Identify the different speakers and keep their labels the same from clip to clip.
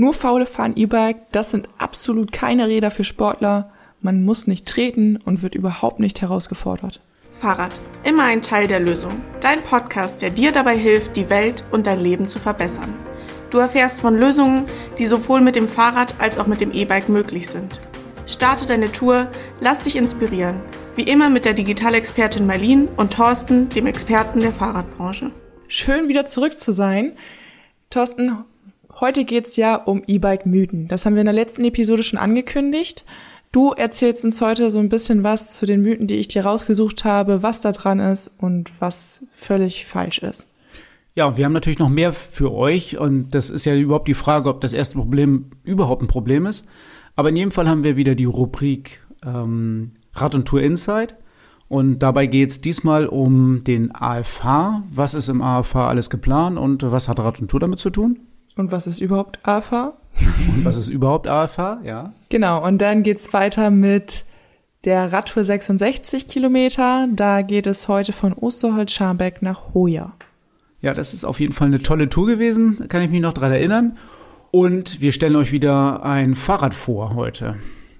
Speaker 1: Nur faule fahren E-Bike, das sind absolut keine Räder für Sportler. Man muss nicht treten und wird überhaupt nicht herausgefordert.
Speaker 2: Fahrrad, immer ein Teil der Lösung. Dein Podcast, der dir dabei hilft, die Welt und dein Leben zu verbessern. Du erfährst von Lösungen, die sowohl mit dem Fahrrad als auch mit dem E-Bike möglich sind. Starte deine Tour, lass dich inspirieren. Wie immer mit der Digitalexpertin Marlene und Thorsten, dem Experten der Fahrradbranche.
Speaker 1: Schön wieder zurück zu sein. Thorsten, Heute geht's ja um E-Bike-Mythen. Das haben wir in der letzten Episode schon angekündigt. Du erzählst uns heute so ein bisschen was zu den Mythen, die ich dir rausgesucht habe, was da dran ist und was völlig falsch ist.
Speaker 3: Ja, wir haben natürlich noch mehr für euch und das ist ja überhaupt die Frage, ob das erste Problem überhaupt ein Problem ist. Aber in jedem Fall haben wir wieder die Rubrik ähm, Rad und Tour Insight. Und dabei geht's diesmal um den AFH. Was ist im AFH alles geplant und was hat Rad und Tour damit zu tun?
Speaker 1: Und was ist überhaupt AFH?
Speaker 3: Und was ist überhaupt AFH? Ja.
Speaker 1: Genau, und dann geht's weiter mit der Radtour 66 Kilometer. Da geht es heute von Osterholz-Scharbeck nach Hoja.
Speaker 3: Ja, das ist auf jeden Fall eine tolle Tour gewesen, kann ich mich noch dran erinnern. Und wir stellen euch wieder ein Fahrrad vor heute.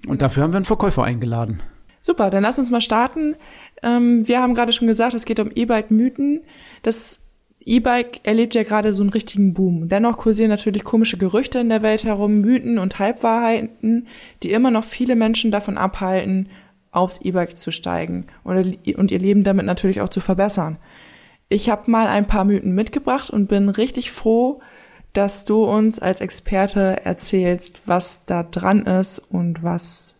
Speaker 3: Und dafür haben wir einen Verkäufer eingeladen.
Speaker 1: Super, dann lass uns mal starten. Ähm, wir haben gerade schon gesagt, es geht um E-Bike-Mythen. Das E-Bike erlebt ja gerade so einen richtigen Boom. Dennoch kursieren natürlich komische Gerüchte in der Welt herum, Mythen und Halbwahrheiten, die immer noch viele Menschen davon abhalten, aufs E-Bike zu steigen und ihr Leben damit natürlich auch zu verbessern. Ich habe mal ein paar Mythen mitgebracht und bin richtig froh, dass du uns als Experte erzählst, was da dran ist und was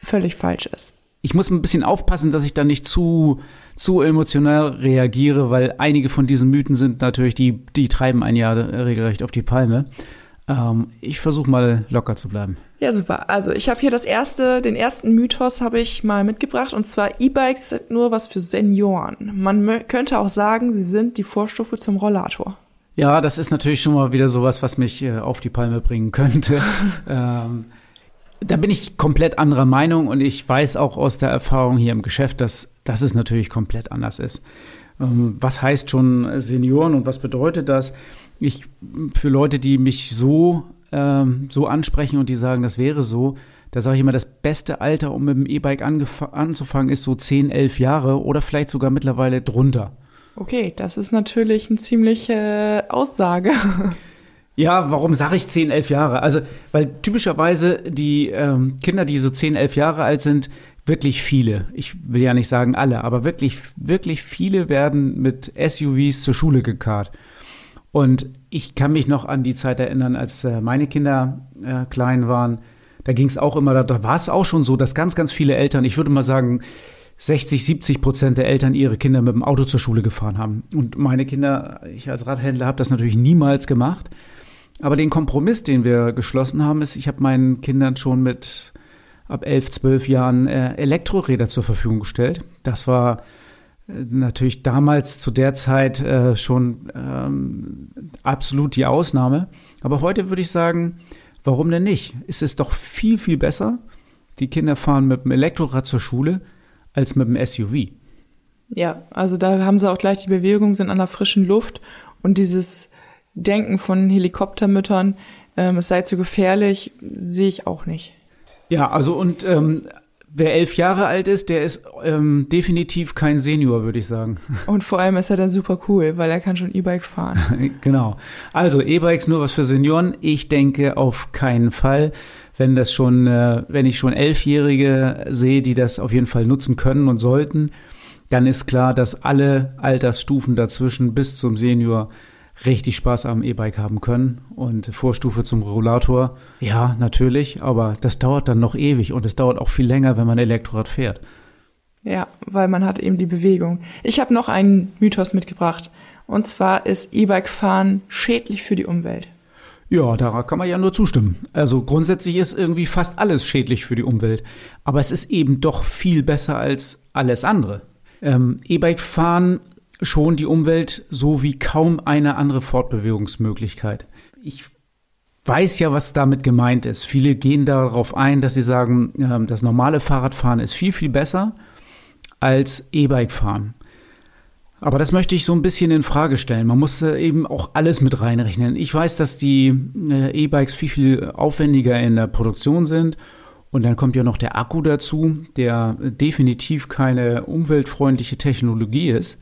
Speaker 1: völlig falsch ist
Speaker 3: ich muss ein bisschen aufpassen, dass ich da nicht zu, zu emotional reagiere, weil einige von diesen Mythen sind natürlich, die, die treiben ein Jahr regelrecht auf die Palme. Ähm, ich versuche mal locker zu bleiben.
Speaker 1: Ja, super. Also ich habe hier das erste, den ersten Mythos habe ich mal mitgebracht und zwar E-Bikes sind nur was für Senioren. Man könnte auch sagen, sie sind die Vorstufe zum Rollator.
Speaker 3: Ja, das ist natürlich schon mal wieder sowas, was mich äh, auf die Palme bringen könnte. ähm, da bin ich komplett anderer Meinung und ich weiß auch aus der Erfahrung hier im Geschäft, dass, dass es natürlich komplett anders ist. Ähm, was heißt schon Senioren und was bedeutet das? Ich, für Leute, die mich so, ähm, so ansprechen und die sagen, das wäre so, da sage ich immer, das beste Alter, um mit dem E-Bike anzufangen, ist so 10, 11 Jahre oder vielleicht sogar mittlerweile drunter.
Speaker 1: Okay, das ist natürlich eine ziemliche Aussage.
Speaker 3: Ja, warum sage ich 10, 11 Jahre? Also, weil typischerweise die ähm, Kinder, die so 10, 11 Jahre alt sind, wirklich viele, ich will ja nicht sagen alle, aber wirklich, wirklich viele werden mit SUVs zur Schule gekarrt. Und ich kann mich noch an die Zeit erinnern, als äh, meine Kinder äh, klein waren. Da ging es auch immer, da war es auch schon so, dass ganz, ganz viele Eltern, ich würde mal sagen, 60, 70 Prozent der Eltern ihre Kinder mit dem Auto zur Schule gefahren haben. Und meine Kinder, ich als Radhändler habe das natürlich niemals gemacht. Aber den Kompromiss, den wir geschlossen haben, ist, ich habe meinen Kindern schon mit ab elf, zwölf Jahren äh, Elektroräder zur Verfügung gestellt. Das war äh, natürlich damals zu der Zeit äh, schon ähm, absolut die Ausnahme. Aber heute würde ich sagen, warum denn nicht? Es ist doch viel, viel besser, die Kinder fahren mit dem Elektrorad zur Schule als mit dem SUV.
Speaker 1: Ja, also da haben sie auch gleich die Bewegung, sind an der frischen Luft und dieses Denken von Helikoptermüttern, ähm, es sei zu gefährlich, sehe ich auch nicht.
Speaker 3: Ja, also und ähm, wer elf Jahre alt ist, der ist ähm, definitiv kein Senior, würde ich sagen.
Speaker 1: Und vor allem ist er dann super cool, weil er kann schon E-Bike fahren.
Speaker 3: genau. Also E-Bikes nur was für Senioren? Ich denke auf keinen Fall. Wenn das schon, äh, wenn ich schon Elfjährige sehe, die das auf jeden Fall nutzen können und sollten, dann ist klar, dass alle Altersstufen dazwischen bis zum Senior richtig Spaß am E-Bike haben können. Und Vorstufe zum Rollator, ja, natürlich, aber das dauert dann noch ewig und es dauert auch viel länger, wenn man Elektrorad fährt.
Speaker 1: Ja, weil man hat eben die Bewegung. Ich habe noch einen Mythos mitgebracht. Und zwar ist E-Bike-Fahren schädlich für die Umwelt.
Speaker 3: Ja, da kann man ja nur zustimmen. Also grundsätzlich ist irgendwie fast alles schädlich für die Umwelt. Aber es ist eben doch viel besser als alles andere. Ähm, E-Bike-Fahren schon die Umwelt so wie kaum eine andere Fortbewegungsmöglichkeit. Ich weiß ja, was damit gemeint ist. Viele gehen darauf ein, dass sie sagen, ähm, das normale Fahrradfahren ist viel, viel besser als E-Bike fahren. Aber das möchte ich so ein bisschen in Frage stellen. Man muss äh, eben auch alles mit reinrechnen. Ich weiß, dass die äh, E-Bikes viel, viel aufwendiger in der Produktion sind. Und dann kommt ja noch der Akku dazu, der definitiv keine umweltfreundliche Technologie ist.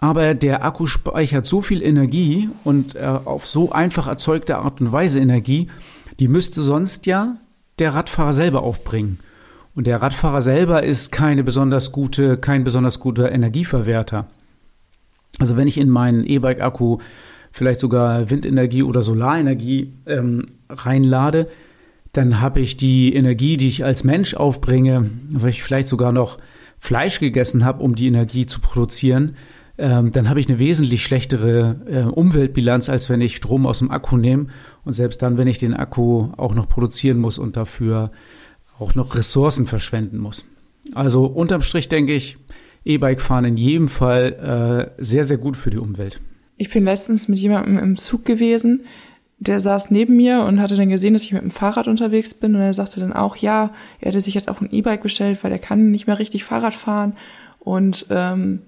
Speaker 3: Aber der Akku speichert so viel Energie und äh, auf so einfach erzeugte Art und Weise Energie, die müsste sonst ja der Radfahrer selber aufbringen. Und der Radfahrer selber ist keine besonders gute, kein besonders guter Energieverwerter. Also wenn ich in meinen E-Bike-Akku vielleicht sogar Windenergie oder Solarenergie ähm, reinlade, dann habe ich die Energie, die ich als Mensch aufbringe, weil ich vielleicht sogar noch Fleisch gegessen habe, um die Energie zu produzieren, ähm, dann habe ich eine wesentlich schlechtere äh, Umweltbilanz, als wenn ich Strom aus dem Akku nehme. Und selbst dann, wenn ich den Akku auch noch produzieren muss und dafür auch noch Ressourcen verschwenden muss. Also unterm Strich denke ich, E-Bike fahren in jedem Fall äh, sehr, sehr gut für die Umwelt.
Speaker 1: Ich bin letztens mit jemandem im Zug gewesen, der saß neben mir und hatte dann gesehen, dass ich mit dem Fahrrad unterwegs bin und er sagte dann auch, ja, er hätte sich jetzt auch ein E-Bike bestellt, weil er kann nicht mehr richtig Fahrrad fahren und ähm,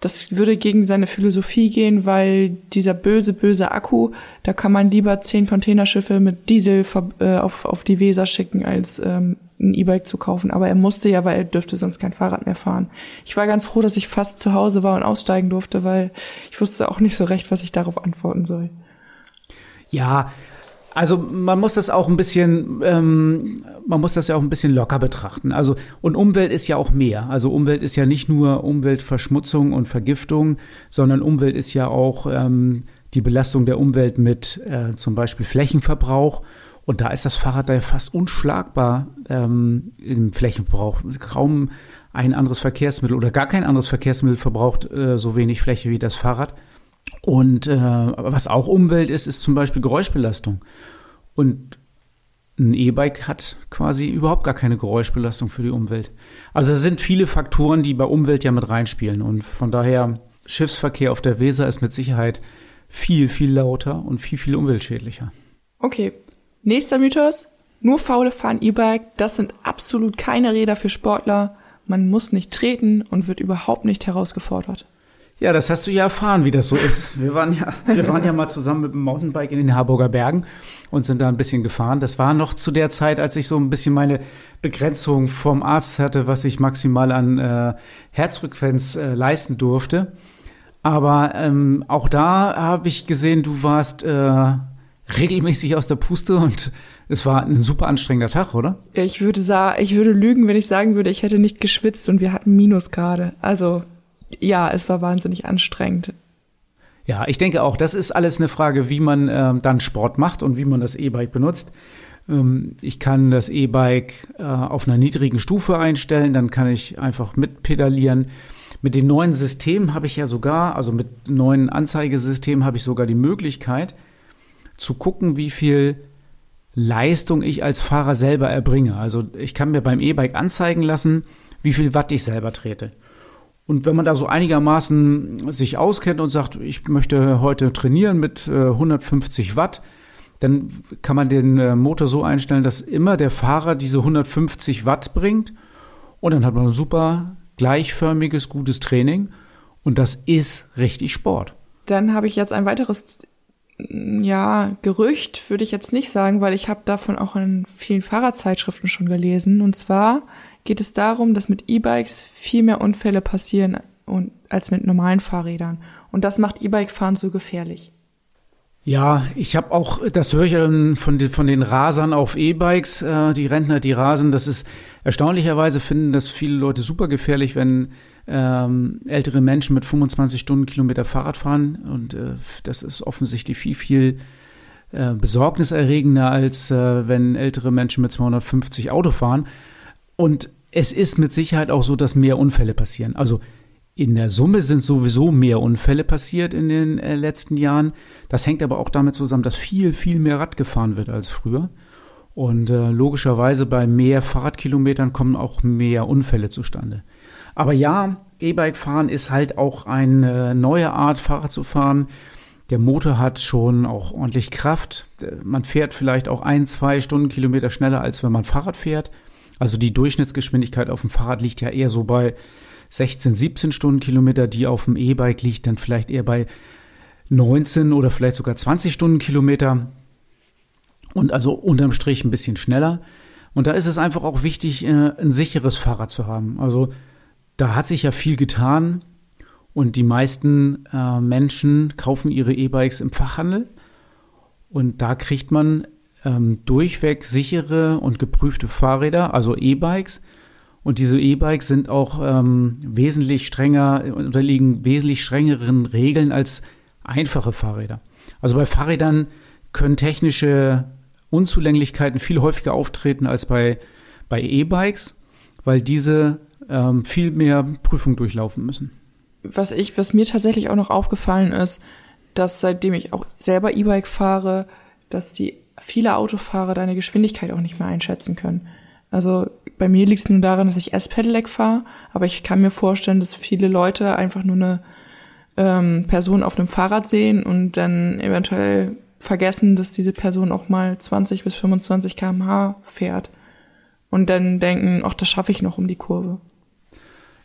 Speaker 1: das würde gegen seine Philosophie gehen, weil dieser böse, böse Akku, da kann man lieber zehn Containerschiffe mit Diesel äh, auf, auf die Weser schicken, als ähm, ein E-Bike zu kaufen. Aber er musste ja, weil er dürfte sonst kein Fahrrad mehr fahren. Ich war ganz froh, dass ich fast zu Hause war und aussteigen durfte, weil ich wusste auch nicht so recht, was ich darauf antworten soll.
Speaker 3: Ja, also man muss das auch ein bisschen, ähm, man muss das ja auch ein bisschen locker betrachten. Also und Umwelt ist ja auch mehr. Also Umwelt ist ja nicht nur Umweltverschmutzung und Vergiftung, sondern Umwelt ist ja auch ähm, die Belastung der Umwelt mit äh, zum Beispiel Flächenverbrauch. Und da ist das Fahrrad da ja fast unschlagbar ähm, im Flächenverbrauch. Kaum ein anderes Verkehrsmittel oder gar kein anderes Verkehrsmittel verbraucht äh, so wenig Fläche wie das Fahrrad. Und äh, was auch Umwelt ist, ist zum Beispiel Geräuschbelastung. Und ein E-Bike hat quasi überhaupt gar keine Geräuschbelastung für die Umwelt. Also es sind viele Faktoren, die bei Umwelt ja mit reinspielen. Und von daher, Schiffsverkehr auf der Weser ist mit Sicherheit viel, viel lauter und viel, viel umweltschädlicher.
Speaker 1: Okay. Nächster Mythos. Nur Faule fahren E-Bike. Das sind absolut keine Räder für Sportler. Man muss nicht treten und wird überhaupt nicht herausgefordert.
Speaker 3: Ja, das hast du ja erfahren, wie das so ist. Wir waren ja, wir waren ja mal zusammen mit dem Mountainbike in den Harburger Bergen und sind da ein bisschen gefahren. Das war noch zu der Zeit, als ich so ein bisschen meine Begrenzung vom Arzt hatte, was ich maximal an äh, Herzfrequenz äh, leisten durfte. Aber ähm, auch da habe ich gesehen, du warst äh, regelmäßig aus der Puste und es war ein super anstrengender Tag, oder?
Speaker 1: Ich würde sagen, ich würde lügen, wenn ich sagen würde, ich hätte nicht geschwitzt und wir hatten Minusgrade. Also ja, es war wahnsinnig anstrengend.
Speaker 3: Ja, ich denke auch, das ist alles eine Frage, wie man äh, dann Sport macht und wie man das E-Bike benutzt. Ähm, ich kann das E-Bike äh, auf einer niedrigen Stufe einstellen, dann kann ich einfach mitpedalieren. Mit den neuen Systemen habe ich ja sogar, also mit neuen Anzeigesystemen habe ich sogar die Möglichkeit zu gucken, wie viel Leistung ich als Fahrer selber erbringe. Also ich kann mir beim E-Bike anzeigen lassen, wie viel Watt ich selber trete. Und wenn man da so einigermaßen sich auskennt und sagt, ich möchte heute trainieren mit äh, 150 Watt, dann kann man den äh, Motor so einstellen, dass immer der Fahrer diese 150 Watt bringt. Und dann hat man ein super gleichförmiges, gutes Training. Und das ist richtig Sport.
Speaker 1: Dann habe ich jetzt ein weiteres, ja, Gerücht würde ich jetzt nicht sagen, weil ich habe davon auch in vielen Fahrradzeitschriften schon gelesen. Und zwar geht es darum, dass mit E-Bikes viel mehr Unfälle passieren als mit normalen Fahrrädern. Und das macht E-Bike-Fahren so gefährlich.
Speaker 3: Ja, ich habe auch, das höre ich von den, von den Rasern auf E-Bikes, äh, die Rentner, die rasen. Das ist erstaunlicherweise finden das viele Leute super gefährlich, wenn ähm, ältere Menschen mit 25 Stundenkilometer Fahrrad fahren. Und äh, das ist offensichtlich viel, viel äh, besorgniserregender, als äh, wenn ältere Menschen mit 250 Auto fahren. Und es ist mit Sicherheit auch so, dass mehr Unfälle passieren. Also in der Summe sind sowieso mehr Unfälle passiert in den äh, letzten Jahren. Das hängt aber auch damit zusammen, dass viel, viel mehr Rad gefahren wird als früher. Und äh, logischerweise bei mehr Fahrradkilometern kommen auch mehr Unfälle zustande. Aber ja, E-Bike fahren ist halt auch eine neue Art, Fahrrad zu fahren. Der Motor hat schon auch ordentlich Kraft. Man fährt vielleicht auch ein, zwei Stundenkilometer schneller, als wenn man Fahrrad fährt. Also die Durchschnittsgeschwindigkeit auf dem Fahrrad liegt ja eher so bei 16, 17 Stundenkilometer. Die auf dem E-Bike liegt dann vielleicht eher bei 19 oder vielleicht sogar 20 Stundenkilometer. Und also unterm Strich ein bisschen schneller. Und da ist es einfach auch wichtig, äh, ein sicheres Fahrrad zu haben. Also da hat sich ja viel getan. Und die meisten äh, Menschen kaufen ihre E-Bikes im Fachhandel. Und da kriegt man ähm, durchweg sichere und geprüfte Fahrräder, also E-Bikes. Und diese E-Bikes sind auch ähm, wesentlich strenger, unterliegen wesentlich strengeren Regeln als einfache Fahrräder. Also bei Fahrrädern können technische Unzulänglichkeiten viel häufiger auftreten als bei, bei E-Bikes, weil diese ähm, viel mehr Prüfung durchlaufen müssen.
Speaker 1: Was ich, was mir tatsächlich auch noch aufgefallen ist, dass seitdem ich auch selber E-Bike fahre, dass die viele Autofahrer deine Geschwindigkeit auch nicht mehr einschätzen können. Also bei mir liegt es nur daran, dass ich S-Pedelec fahre, aber ich kann mir vorstellen, dass viele Leute einfach nur eine ähm, Person auf einem Fahrrad sehen und dann eventuell vergessen, dass diese Person auch mal 20 bis 25 km/h fährt und dann denken, ach, das schaffe ich noch um die Kurve.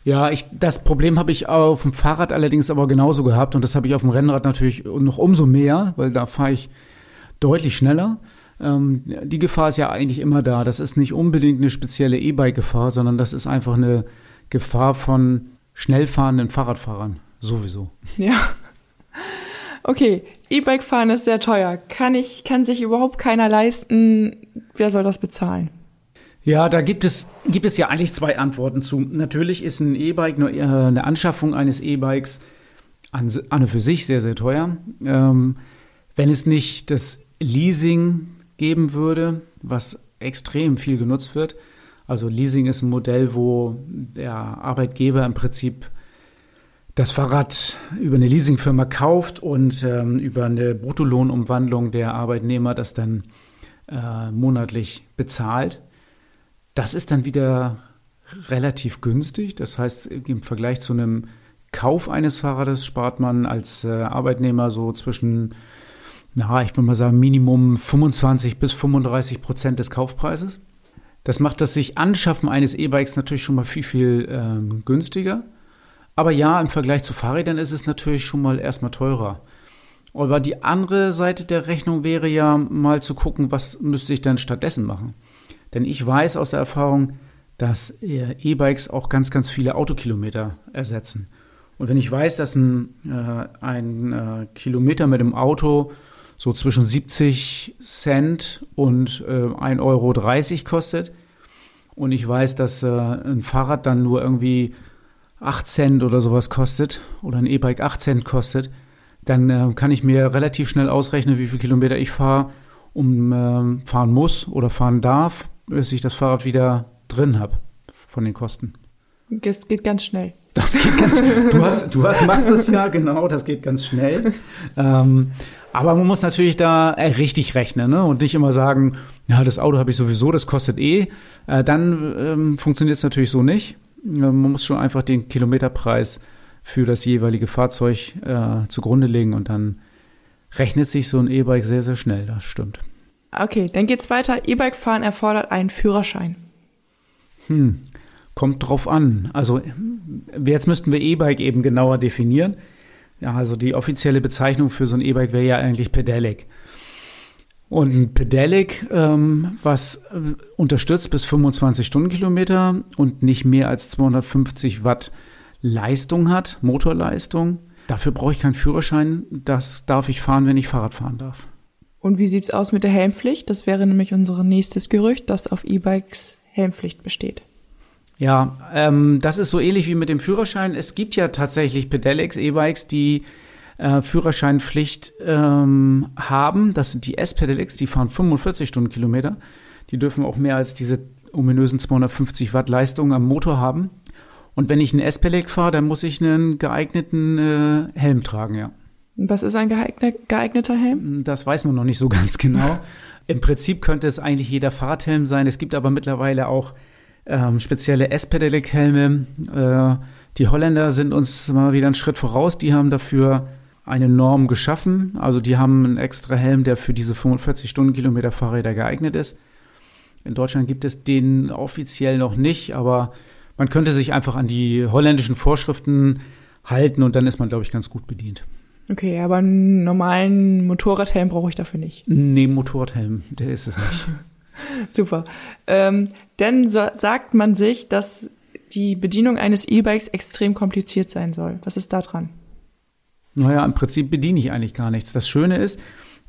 Speaker 3: Ja, ich, das Problem habe ich auf dem Fahrrad allerdings aber genauso gehabt und das habe ich auf dem Rennrad natürlich noch umso mehr, weil da fahre ich deutlich schneller. Ähm, die Gefahr ist ja eigentlich immer da. Das ist nicht unbedingt eine spezielle E-Bike-Gefahr, sondern das ist einfach eine Gefahr von schnell fahrenden Fahrradfahrern. Sowieso.
Speaker 1: Ja. Okay, E-Bike fahren ist sehr teuer. Kann ich, kann sich überhaupt keiner leisten. Wer soll das bezahlen?
Speaker 3: Ja, da gibt es, gibt es ja eigentlich zwei Antworten zu. Natürlich ist ein E-Bike nur äh, eine Anschaffung eines E-Bikes an, an und für sich sehr, sehr teuer. Ähm, wenn es nicht das Leasing geben würde, was extrem viel genutzt wird. Also Leasing ist ein Modell, wo der Arbeitgeber im Prinzip das Fahrrad über eine Leasingfirma kauft und ähm, über eine Bruttolohnumwandlung der Arbeitnehmer das dann äh, monatlich bezahlt. Das ist dann wieder relativ günstig. Das heißt, im Vergleich zu einem Kauf eines Fahrrades spart man als äh, Arbeitnehmer so zwischen na, ich würde mal sagen, Minimum 25 bis 35 Prozent des Kaufpreises. Das macht das sich Anschaffen eines E-Bikes natürlich schon mal viel, viel ähm, günstiger. Aber ja, im Vergleich zu Fahrrädern ist es natürlich schon mal erstmal teurer. Aber die andere Seite der Rechnung wäre ja mal zu gucken, was müsste ich dann stattdessen machen. Denn ich weiß aus der Erfahrung, dass äh, E-Bikes auch ganz, ganz viele Autokilometer ersetzen. Und wenn ich weiß, dass ein, äh, ein äh, Kilometer mit dem Auto so zwischen 70 Cent und äh, 1,30 Euro kostet. Und ich weiß, dass äh, ein Fahrrad dann nur irgendwie 8 Cent oder sowas kostet oder ein E-Bike 8 Cent kostet, dann äh, kann ich mir relativ schnell ausrechnen, wie viele Kilometer ich fahre, um äh, fahren muss oder fahren darf, bis ich das Fahrrad wieder drin habe von den Kosten.
Speaker 1: Das geht ganz schnell.
Speaker 3: Das geht ganz schnell. Du, hast, du hast, machst das ja, genau, das geht ganz schnell. Ähm, aber man muss natürlich da äh, richtig rechnen ne? und nicht immer sagen, ja, das Auto habe ich sowieso, das kostet eh. Äh, dann ähm, funktioniert es natürlich so nicht. Äh, man muss schon einfach den Kilometerpreis für das jeweilige Fahrzeug äh, zugrunde legen und dann rechnet sich so ein E-Bike sehr, sehr schnell. Das stimmt.
Speaker 1: Okay, dann geht's weiter. E-Bike fahren erfordert einen Führerschein.
Speaker 3: Hm, kommt drauf an. Also jetzt müssten wir E-Bike eben genauer definieren. Ja, also die offizielle Bezeichnung für so ein E-Bike wäre ja eigentlich Pedelec. Und ein Pedelec, ähm, was äh, unterstützt bis 25 Stundenkilometer und nicht mehr als 250 Watt Leistung hat, Motorleistung. Dafür brauche ich keinen Führerschein. Das darf ich fahren, wenn ich Fahrrad fahren darf.
Speaker 1: Und wie sieht's aus mit der Helmpflicht? Das wäre nämlich unser nächstes Gerücht, dass auf E-Bikes Helmpflicht besteht.
Speaker 3: Ja, ähm, das ist so ähnlich wie mit dem Führerschein. Es gibt ja tatsächlich Pedelecs, E-Bikes, die äh, Führerscheinpflicht ähm, haben. Das sind die S-Pedelecs, die fahren 45 Stundenkilometer. Die dürfen auch mehr als diese ominösen 250 Watt Leistung am Motor haben. Und wenn ich einen S-Pedelec fahre, dann muss ich einen geeigneten äh, Helm tragen, ja.
Speaker 1: Was ist ein geeigneter Helm?
Speaker 3: Das weiß man noch nicht so ganz genau. Im Prinzip könnte es eigentlich jeder Fahrradhelm sein. Es gibt aber mittlerweile auch ähm, spezielle S-Pedelec-Helme. Äh, die Holländer sind uns mal wieder einen Schritt voraus. Die haben dafür eine Norm geschaffen. Also die haben einen extra Helm, der für diese 45 Stundenkilometer Fahrräder geeignet ist. In Deutschland gibt es den offiziell noch nicht, aber man könnte sich einfach an die holländischen Vorschriften halten und dann ist man, glaube ich, ganz gut bedient.
Speaker 1: Okay, aber einen normalen Motorradhelm brauche ich dafür nicht.
Speaker 3: Nee, Motorradhelm, der ist es nicht.
Speaker 1: Super. Ähm, denn so, sagt man sich, dass die Bedienung eines E-Bikes extrem kompliziert sein soll. Was ist da dran?
Speaker 3: Naja, im Prinzip bediene ich eigentlich gar nichts. Das Schöne ist,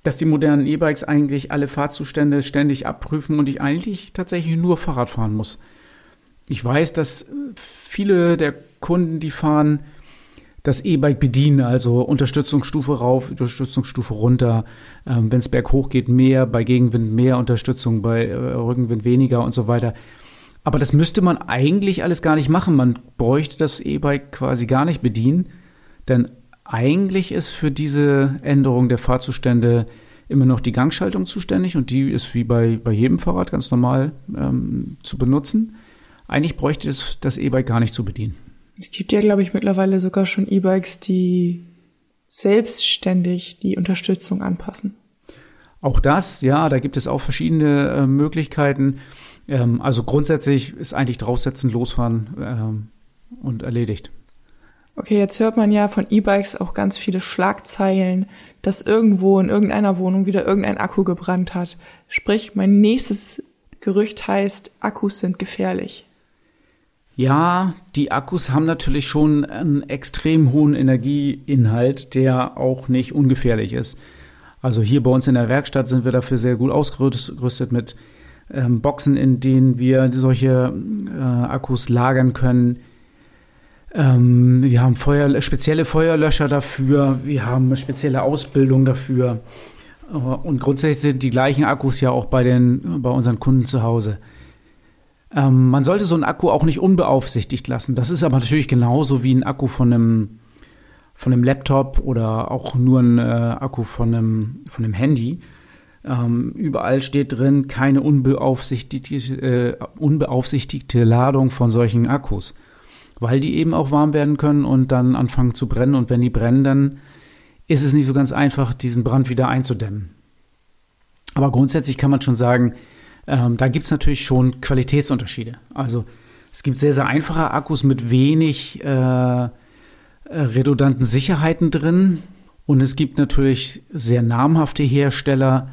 Speaker 3: dass die modernen E-Bikes eigentlich alle Fahrzustände ständig abprüfen und ich eigentlich tatsächlich nur Fahrrad fahren muss. Ich weiß, dass viele der Kunden, die fahren, das E-Bike bedienen, also Unterstützungsstufe rauf, Unterstützungsstufe runter, ähm, wenn es berghoch geht, mehr, bei Gegenwind mehr Unterstützung, bei äh, Rückenwind weniger und so weiter. Aber das müsste man eigentlich alles gar nicht machen. Man bräuchte das E-Bike quasi gar nicht bedienen, denn eigentlich ist für diese Änderung der Fahrzustände immer noch die Gangschaltung zuständig und die ist wie bei, bei jedem Fahrrad ganz normal ähm, zu benutzen. Eigentlich bräuchte es das E-Bike gar nicht zu bedienen.
Speaker 1: Es gibt ja, glaube ich, mittlerweile sogar schon E-Bikes, die selbstständig die Unterstützung anpassen.
Speaker 3: Auch das, ja, da gibt es auch verschiedene äh, Möglichkeiten. Ähm, also grundsätzlich ist eigentlich draufsetzen, losfahren ähm, und erledigt.
Speaker 1: Okay, jetzt hört man ja von E-Bikes auch ganz viele Schlagzeilen, dass irgendwo in irgendeiner Wohnung wieder irgendein Akku gebrannt hat. Sprich, mein nächstes Gerücht heißt, Akkus sind gefährlich.
Speaker 3: Ja, die Akkus haben natürlich schon einen extrem hohen Energieinhalt, der auch nicht ungefährlich ist. Also hier bei uns in der Werkstatt sind wir dafür sehr gut ausgerüstet mit ähm, Boxen, in denen wir solche äh, Akkus lagern können. Ähm, wir haben Feuer, spezielle Feuerlöscher dafür, wir haben eine spezielle Ausbildung dafür. Äh, und grundsätzlich sind die gleichen Akkus ja auch bei, den, bei unseren Kunden zu Hause. Ähm, man sollte so einen Akku auch nicht unbeaufsichtigt lassen. Das ist aber natürlich genauso wie ein Akku von einem, von einem Laptop oder auch nur ein äh, Akku von einem, von einem Handy. Ähm, überall steht drin, keine unbeaufsichtigte, äh, unbeaufsichtigte Ladung von solchen Akkus. Weil die eben auch warm werden können und dann anfangen zu brennen. Und wenn die brennen, dann ist es nicht so ganz einfach, diesen Brand wieder einzudämmen. Aber grundsätzlich kann man schon sagen, ähm, da gibt es natürlich schon Qualitätsunterschiede. Also es gibt sehr, sehr einfache Akkus mit wenig äh, äh, redundanten Sicherheiten drin. Und es gibt natürlich sehr namhafte Hersteller,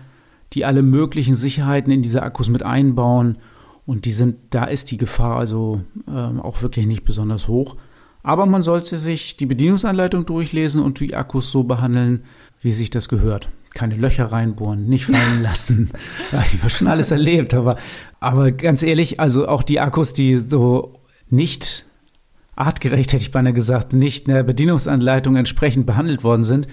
Speaker 3: die alle möglichen Sicherheiten in diese Akkus mit einbauen. Und die sind, da ist die Gefahr also ähm, auch wirklich nicht besonders hoch. Aber man sollte sich die Bedienungsanleitung durchlesen und die Akkus so behandeln, wie sich das gehört keine Löcher reinbohren, nicht fallen lassen. ja, ich habe schon alles erlebt, aber, aber ganz ehrlich, also auch die Akkus, die so nicht artgerecht, hätte ich beinahe gesagt, nicht in der Bedienungsanleitung entsprechend behandelt worden sind,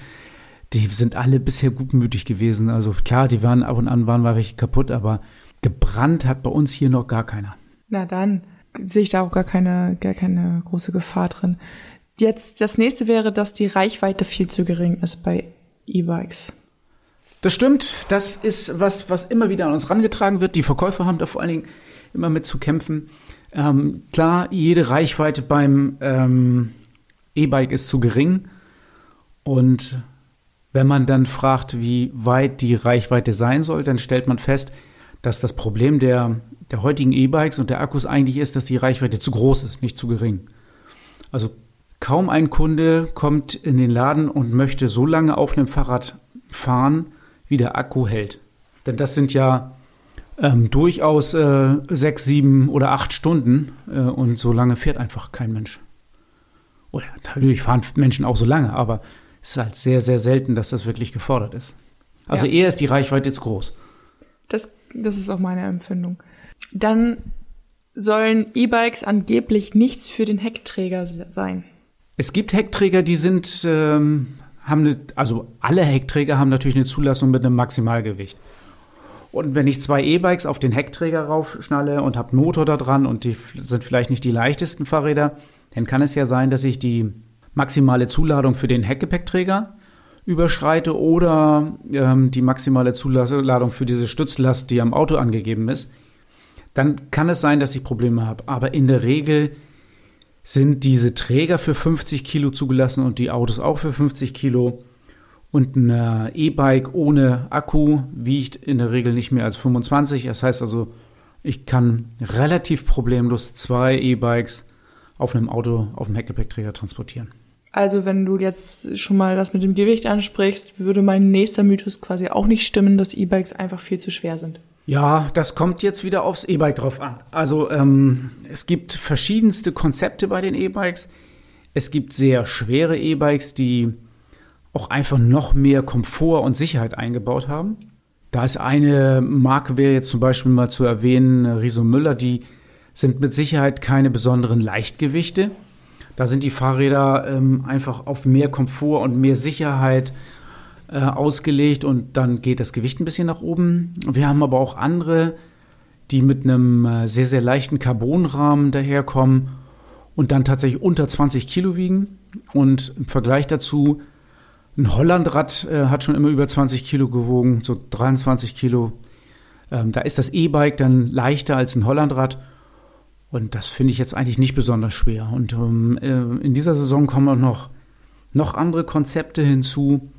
Speaker 3: die sind alle bisher gutmütig gewesen. Also klar, die waren ab und an waren welche kaputt, aber gebrannt hat bei uns hier noch gar keiner.
Speaker 1: Na dann sehe ich da auch gar keine, gar keine große Gefahr drin. Jetzt das nächste wäre, dass die Reichweite viel zu gering ist bei E-Bikes.
Speaker 3: Das stimmt. Das ist was, was immer wieder an uns rangetragen wird. Die Verkäufer haben da vor allen Dingen immer mit zu kämpfen. Ähm, klar, jede Reichweite beim ähm, E-Bike ist zu gering. Und wenn man dann fragt, wie weit die Reichweite sein soll, dann stellt man fest, dass das Problem der, der heutigen E-Bikes und der Akkus eigentlich ist, dass die Reichweite zu groß ist, nicht zu gering. Also kaum ein Kunde kommt in den Laden und möchte so lange auf einem Fahrrad fahren, wie der Akku hält. Denn das sind ja ähm, durchaus äh, sechs, sieben oder acht Stunden äh, und so lange fährt einfach kein Mensch. Oder natürlich fahren Menschen auch so lange, aber es ist halt sehr, sehr selten, dass das wirklich gefordert ist. Also ja. eher ist die Reichweite jetzt groß.
Speaker 1: Das, das ist auch meine Empfindung. Dann sollen E-Bikes angeblich nichts für den Heckträger sein.
Speaker 3: Es gibt Heckträger, die sind ähm, haben eine, also alle Heckträger haben natürlich eine Zulassung mit einem Maximalgewicht. Und wenn ich zwei E-Bikes auf den Heckträger raufschnalle und habe Motor da dran und die sind vielleicht nicht die leichtesten Fahrräder, dann kann es ja sein, dass ich die maximale Zuladung für den Heckgepäckträger überschreite oder ähm, die maximale Zuladung für diese Stützlast, die am Auto angegeben ist. Dann kann es sein, dass ich Probleme habe. Aber in der Regel sind diese Träger für 50 Kilo zugelassen und die Autos auch für 50 Kilo. Und ein E-Bike ohne Akku wiegt in der Regel nicht mehr als 25. Das heißt also, ich kann relativ problemlos zwei E-Bikes auf einem Auto, auf einem Heckgepäckträger transportieren.
Speaker 1: Also wenn du jetzt schon mal das mit dem Gewicht ansprichst, würde mein nächster Mythos quasi auch nicht stimmen, dass E-Bikes einfach viel zu schwer sind.
Speaker 3: Ja, das kommt jetzt wieder aufs E-Bike drauf an. Also ähm, es gibt verschiedenste Konzepte bei den E-Bikes. Es gibt sehr schwere E-Bikes, die auch einfach noch mehr Komfort und Sicherheit eingebaut haben. Da ist eine Marke, wäre jetzt zum Beispiel mal zu erwähnen, Riso Müller, die sind mit Sicherheit keine besonderen Leichtgewichte. Da sind die Fahrräder ähm, einfach auf mehr Komfort und mehr Sicherheit äh, ausgelegt und dann geht das Gewicht ein bisschen nach oben. Wir haben aber auch andere, die mit einem äh, sehr, sehr leichten Carbonrahmen daherkommen und dann tatsächlich unter 20 Kilo wiegen. Und im Vergleich dazu, ein Hollandrad äh, hat schon immer über 20 Kilo gewogen, so 23 Kilo. Ähm, da ist das E-Bike dann leichter als ein Hollandrad. Und das finde ich jetzt eigentlich nicht besonders schwer. Und ähm, äh, in dieser Saison kommen auch noch, noch andere Konzepte hinzu,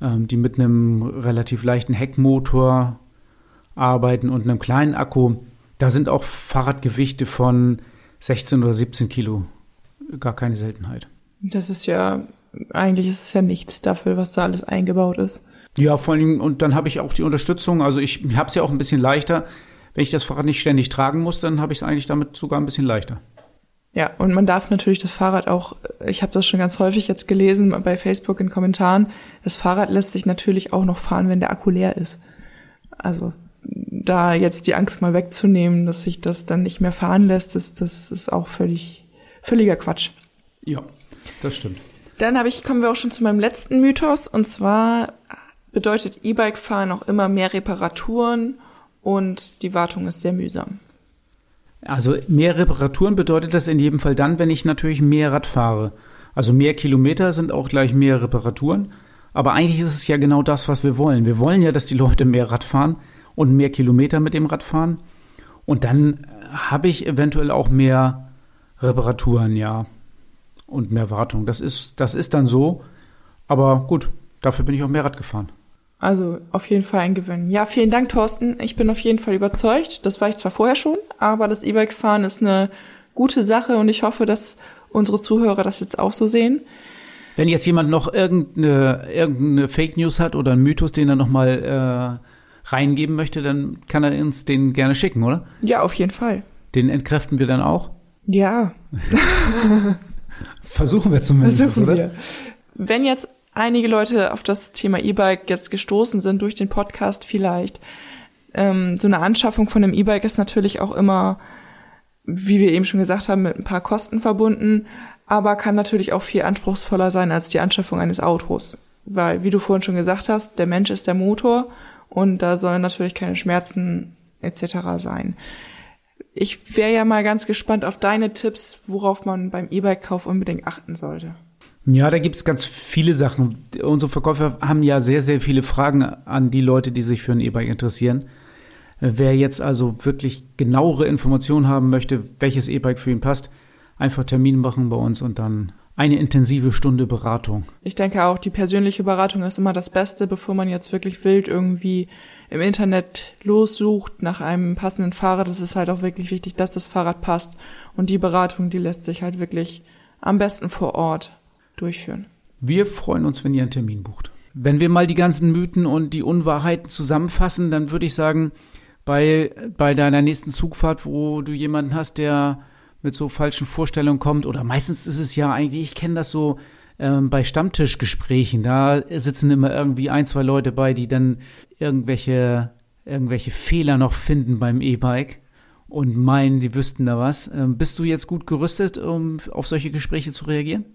Speaker 3: die mit einem relativ leichten Heckmotor arbeiten und einem kleinen Akku. Da sind auch Fahrradgewichte von 16 oder 17 Kilo gar keine Seltenheit.
Speaker 1: Das ist ja, eigentlich ist es ja nichts dafür, was da alles eingebaut ist.
Speaker 3: Ja, vor allem, und dann habe ich auch die Unterstützung. Also ich habe es ja auch ein bisschen leichter wenn ich das Fahrrad nicht ständig tragen muss, dann habe ich es eigentlich damit sogar ein bisschen leichter.
Speaker 1: Ja, und man darf natürlich das Fahrrad auch, ich habe das schon ganz häufig jetzt gelesen bei Facebook in Kommentaren, das Fahrrad lässt sich natürlich auch noch fahren, wenn der Akku leer ist. Also da jetzt die Angst mal wegzunehmen, dass sich das dann nicht mehr fahren lässt, das, das ist auch völlig, völliger Quatsch.
Speaker 3: Ja, das stimmt.
Speaker 1: Dann habe ich, kommen wir auch schon zu meinem letzten Mythos, und zwar bedeutet E-Bike-Fahren auch immer mehr Reparaturen und die Wartung ist sehr mühsam.
Speaker 3: Also mehr Reparaturen bedeutet das in jedem Fall dann, wenn ich natürlich mehr Rad fahre. Also mehr Kilometer sind auch gleich mehr Reparaturen. Aber eigentlich ist es ja genau das, was wir wollen. Wir wollen ja, dass die Leute mehr Rad fahren und mehr Kilometer mit dem Rad fahren. Und dann habe ich eventuell auch mehr Reparaturen, ja. Und mehr Wartung. Das ist, das ist dann so. Aber gut, dafür bin ich auch mehr Rad gefahren.
Speaker 1: Also auf jeden Fall ein Gewinn. Ja, vielen Dank, Thorsten. Ich bin auf jeden Fall überzeugt. Das war ich zwar vorher schon, aber das E-Bike-Fahren ist eine gute Sache und ich hoffe, dass unsere Zuhörer das jetzt auch so sehen.
Speaker 3: Wenn jetzt jemand noch irgendeine, irgendeine Fake News hat oder einen Mythos, den er nochmal äh, reingeben möchte, dann kann er uns den gerne schicken, oder?
Speaker 1: Ja, auf jeden Fall.
Speaker 3: Den entkräften wir dann auch?
Speaker 1: Ja.
Speaker 3: Versuchen wir zumindest, Versuchen oder? Wir.
Speaker 1: Wenn jetzt einige Leute auf das Thema E-Bike jetzt gestoßen sind durch den Podcast vielleicht. Ähm, so eine Anschaffung von einem E-Bike ist natürlich auch immer, wie wir eben schon gesagt haben, mit ein paar Kosten verbunden, aber kann natürlich auch viel anspruchsvoller sein als die Anschaffung eines Autos. Weil, wie du vorhin schon gesagt hast, der Mensch ist der Motor und da sollen natürlich keine Schmerzen etc. sein. Ich wäre ja mal ganz gespannt auf deine Tipps, worauf man beim E-Bike-Kauf unbedingt achten sollte.
Speaker 3: Ja, da gibt es ganz viele Sachen. Unsere Verkäufer haben ja sehr, sehr viele Fragen an die Leute, die sich für ein E-Bike interessieren. Wer jetzt also wirklich genauere Informationen haben möchte, welches E-Bike für ihn passt, einfach Termin machen bei uns und dann eine intensive Stunde Beratung.
Speaker 1: Ich denke auch, die persönliche Beratung ist immer das Beste, bevor man jetzt wirklich wild irgendwie im Internet lossucht nach einem passenden Fahrrad. Es ist halt auch wirklich wichtig, dass das Fahrrad passt. Und die Beratung, die lässt sich halt wirklich am besten vor Ort durchführen.
Speaker 3: Wir freuen uns, wenn ihr einen Termin bucht. Wenn wir mal die ganzen Mythen und die Unwahrheiten zusammenfassen, dann würde ich sagen, bei, bei deiner nächsten Zugfahrt, wo du jemanden hast, der mit so falschen Vorstellungen kommt, oder meistens ist es ja eigentlich, ich kenne das so ähm, bei Stammtischgesprächen, da sitzen immer irgendwie ein, zwei Leute bei, die dann irgendwelche, irgendwelche Fehler noch finden beim E-Bike und meinen, die wüssten da was. Ähm, bist du jetzt gut gerüstet, um auf solche Gespräche zu reagieren?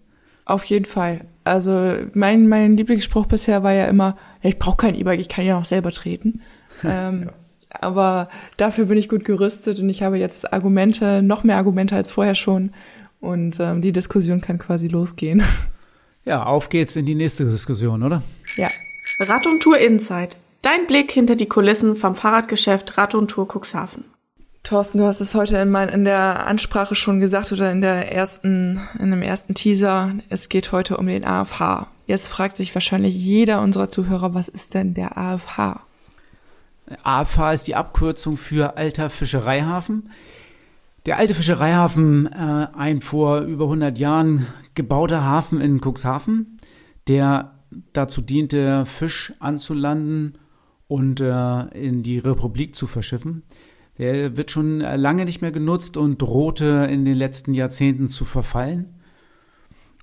Speaker 1: Auf jeden Fall. Also mein, mein Lieblingsspruch bisher war ja immer, ich brauche kein E-Bike, ich kann ja auch selber treten. ähm, ja. Aber dafür bin ich gut gerüstet und ich habe jetzt Argumente, noch mehr Argumente als vorher schon. Und ähm, die Diskussion kann quasi losgehen.
Speaker 3: Ja, auf geht's in die nächste Diskussion, oder?
Speaker 1: Ja.
Speaker 2: Rad und Tour Insight. Dein Blick hinter die Kulissen vom Fahrradgeschäft Rad und Tour Cuxhaven.
Speaker 1: Thorsten, du hast es heute in, mein, in der Ansprache schon gesagt oder in der ersten, in dem ersten Teaser. Es geht heute um den AFH. Jetzt fragt sich wahrscheinlich jeder unserer Zuhörer, was ist denn der AFH?
Speaker 3: AFH ist die Abkürzung für Alter Fischereihafen. Der alte Fischereihafen, äh, ein vor über 100 Jahren gebauter Hafen in Cuxhaven, der dazu diente, Fisch anzulanden und äh, in die Republik zu verschiffen. Der wird schon lange nicht mehr genutzt und drohte in den letzten Jahrzehnten zu verfallen.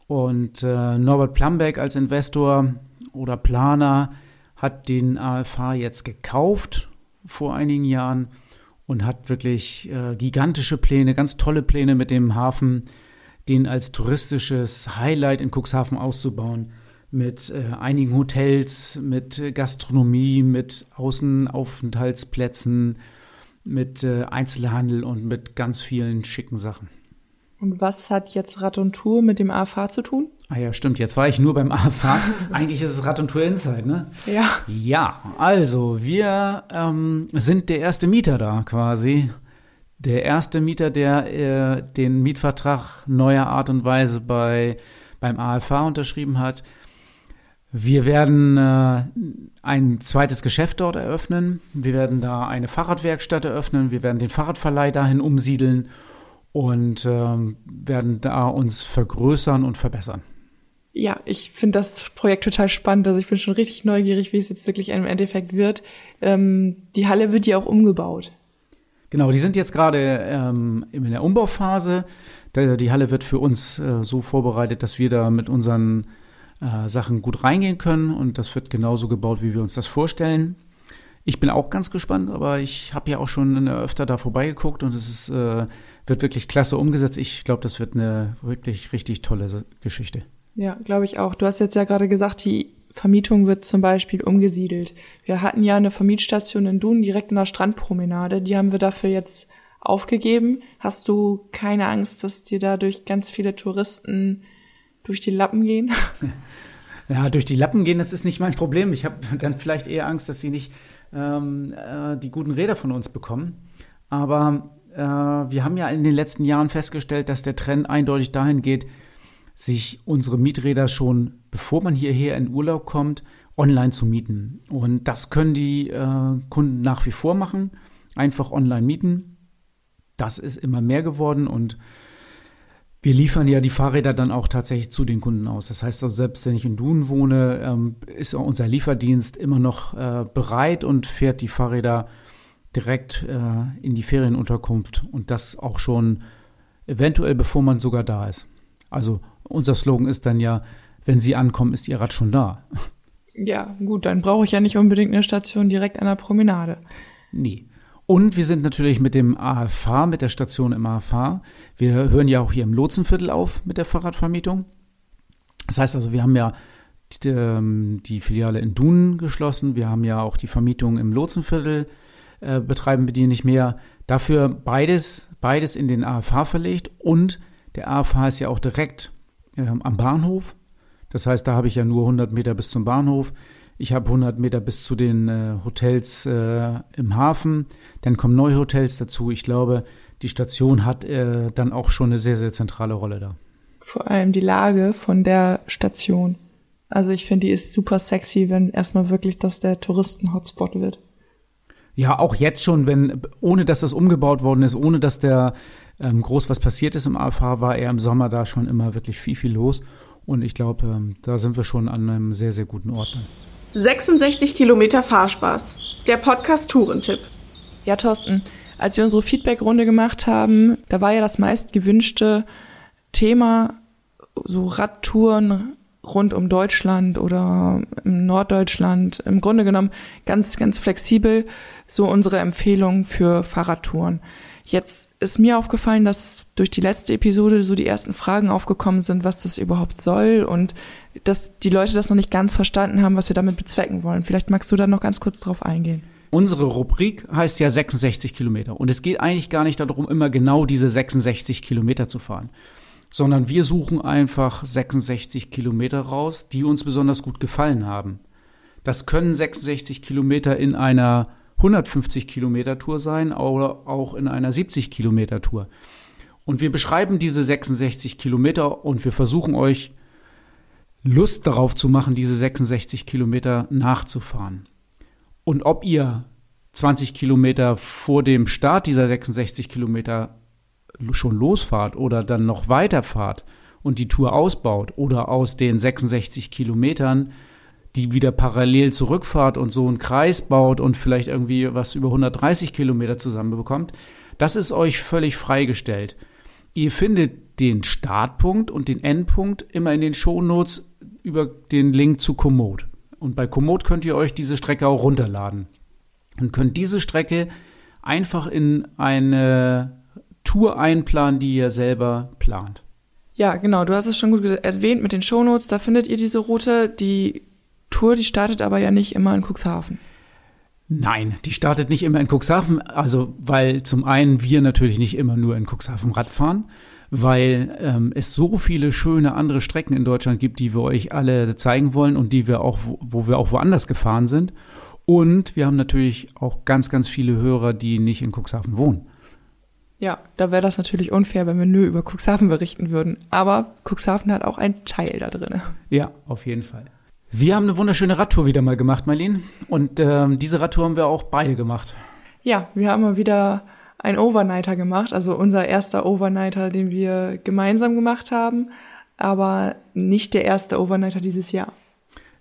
Speaker 3: Und äh, Norbert Plumbeck als Investor oder Planer hat den AFH jetzt gekauft vor einigen Jahren und hat wirklich äh, gigantische Pläne, ganz tolle Pläne mit dem Hafen, den als touristisches Highlight in Cuxhaven auszubauen, mit äh, einigen Hotels, mit Gastronomie, mit Außenaufenthaltsplätzen, mit äh, Einzelhandel und mit ganz vielen schicken Sachen.
Speaker 1: Und was hat jetzt Rad und Tour mit dem AFH zu tun?
Speaker 3: Ah ja, stimmt. Jetzt war ich nur beim AFH. Eigentlich ist es Rad und Tour Inside, ne?
Speaker 1: Ja.
Speaker 3: Ja, also wir ähm, sind der erste Mieter da quasi. Der erste Mieter, der äh, den Mietvertrag neuer Art und Weise bei, beim AFH unterschrieben hat. Wir werden äh, ein zweites Geschäft dort eröffnen. Wir werden da eine Fahrradwerkstatt eröffnen. Wir werden den Fahrradverleih dahin umsiedeln und ähm, werden da uns vergrößern und verbessern.
Speaker 1: Ja, ich finde das Projekt total spannend. Also ich bin schon richtig neugierig, wie es jetzt wirklich im Endeffekt wird. Ähm, die Halle wird ja auch umgebaut.
Speaker 3: Genau, die sind jetzt gerade ähm, in der Umbauphase. Die Halle wird für uns äh, so vorbereitet, dass wir da mit unseren äh, Sachen gut reingehen können und das wird genauso gebaut, wie wir uns das vorstellen. Ich bin auch ganz gespannt, aber ich habe ja auch schon öfter da vorbeigeguckt und es ist, äh, wird wirklich klasse umgesetzt. Ich glaube, das wird eine wirklich richtig tolle Geschichte.
Speaker 1: Ja, glaube ich auch. Du hast jetzt ja gerade gesagt, die Vermietung wird zum Beispiel umgesiedelt. Wir hatten ja eine Vermietstation in Dun direkt in der Strandpromenade. Die haben wir dafür jetzt aufgegeben. Hast du keine Angst, dass dir dadurch ganz viele Touristen durch die Lappen gehen?
Speaker 3: Ja, durch die Lappen gehen, das ist nicht mein Problem. Ich habe dann vielleicht eher Angst, dass sie nicht ähm, äh, die guten Räder von uns bekommen. Aber äh, wir haben ja in den letzten Jahren festgestellt, dass der Trend eindeutig dahin geht, sich unsere Mieträder schon, bevor man hierher in Urlaub kommt, online zu mieten. Und das können die äh, Kunden nach wie vor machen. Einfach online mieten. Das ist immer mehr geworden und wir liefern ja die Fahrräder dann auch tatsächlich zu den Kunden aus. Das heißt, also selbst wenn ich in Dun wohne, ähm, ist unser Lieferdienst immer noch äh, bereit und fährt die Fahrräder direkt äh, in die Ferienunterkunft und das auch schon eventuell bevor man sogar da ist. Also unser Slogan ist dann ja, wenn Sie ankommen, ist Ihr Rad schon da.
Speaker 1: Ja, gut, dann brauche ich ja nicht unbedingt eine Station direkt an der Promenade.
Speaker 3: Nee. Und wir sind natürlich mit dem AFH, mit der Station im AFH. Wir hören ja auch hier im Lotsenviertel auf mit der Fahrradvermietung. Das heißt also, wir haben ja die, ähm, die Filiale in Dunen geschlossen. Wir haben ja auch die Vermietung im Lotsenviertel äh, betreiben wir die nicht mehr. Dafür beides, beides in den AFH verlegt und der AFH ist ja auch direkt ähm, am Bahnhof. Das heißt, da habe ich ja nur 100 Meter bis zum Bahnhof. Ich habe 100 Meter bis zu den äh, Hotels äh, im Hafen. Dann kommen neue Hotels dazu. Ich glaube, die Station hat äh, dann auch schon eine sehr, sehr zentrale Rolle da.
Speaker 1: Vor allem die Lage von der Station. Also ich finde, die ist super sexy, wenn erstmal wirklich das der Touristen-Hotspot wird.
Speaker 3: Ja, auch jetzt schon, wenn, ohne dass das umgebaut worden ist, ohne dass der ähm, groß was passiert ist im AFH, war er im Sommer da schon immer wirklich viel, viel los. Und ich glaube, ähm, da sind wir schon an einem sehr, sehr guten Ort. Dann.
Speaker 2: 66 Kilometer Fahrspaß. Der Podcast Tourentipp.
Speaker 1: Ja, Thorsten, als wir unsere Feedback-Runde gemacht haben, da war ja das meist gewünschte Thema so Radtouren rund um Deutschland oder im Norddeutschland. Im Grunde genommen ganz, ganz flexibel so unsere Empfehlung für Fahrradtouren. Jetzt ist mir aufgefallen, dass durch die letzte Episode so die ersten Fragen aufgekommen sind, was das überhaupt soll und dass die Leute das noch nicht ganz verstanden haben, was wir damit bezwecken wollen. Vielleicht magst du da noch ganz kurz drauf eingehen.
Speaker 3: Unsere Rubrik heißt ja 66 Kilometer und es geht eigentlich gar nicht darum, immer genau diese 66 Kilometer zu fahren, sondern wir suchen einfach 66 Kilometer raus, die uns besonders gut gefallen haben. Das können 66 Kilometer in einer 150 Kilometer Tour sein oder auch in einer 70 Kilometer Tour. Und wir beschreiben diese 66 Kilometer und wir versuchen euch Lust darauf zu machen, diese 66 Kilometer nachzufahren. Und ob ihr 20 Kilometer vor dem Start dieser 66 Kilometer schon losfahrt oder dann noch weiterfahrt und die Tour ausbaut oder aus den 66 Kilometern die wieder parallel zurückfahrt und so einen Kreis baut und vielleicht irgendwie was über 130 Kilometer zusammenbekommt, das ist euch völlig freigestellt. Ihr findet den Startpunkt und den Endpunkt immer in den Shownotes über den Link zu Komoot. Und bei Komoot könnt ihr euch diese Strecke auch runterladen und könnt diese Strecke einfach in eine Tour einplanen, die ihr selber plant.
Speaker 1: Ja, genau. Du hast es schon gut erwähnt mit den Shownotes. Da findet ihr diese Route. Die Tour, die startet aber ja nicht immer in Cuxhaven.
Speaker 3: Nein, die startet nicht immer in Cuxhaven. Also, weil zum einen wir natürlich nicht immer nur in Cuxhaven Rad fahren, weil ähm, es so viele schöne andere Strecken in Deutschland gibt, die wir euch alle zeigen wollen und die wir auch, wo wir auch woanders gefahren sind. Und wir haben natürlich auch ganz, ganz viele Hörer, die nicht in Cuxhaven wohnen.
Speaker 1: Ja, da wäre das natürlich unfair, wenn wir nur über Cuxhaven berichten würden. Aber Cuxhaven hat auch einen Teil da drin.
Speaker 3: Ja, auf jeden Fall. Wir haben eine wunderschöne Radtour wieder mal gemacht, Marlene. Und ähm, diese Radtour haben wir auch beide gemacht.
Speaker 1: Ja, wir haben mal wieder einen Overnighter gemacht, also unser erster Overnighter, den wir gemeinsam gemacht haben, aber nicht der erste Overnighter dieses Jahr.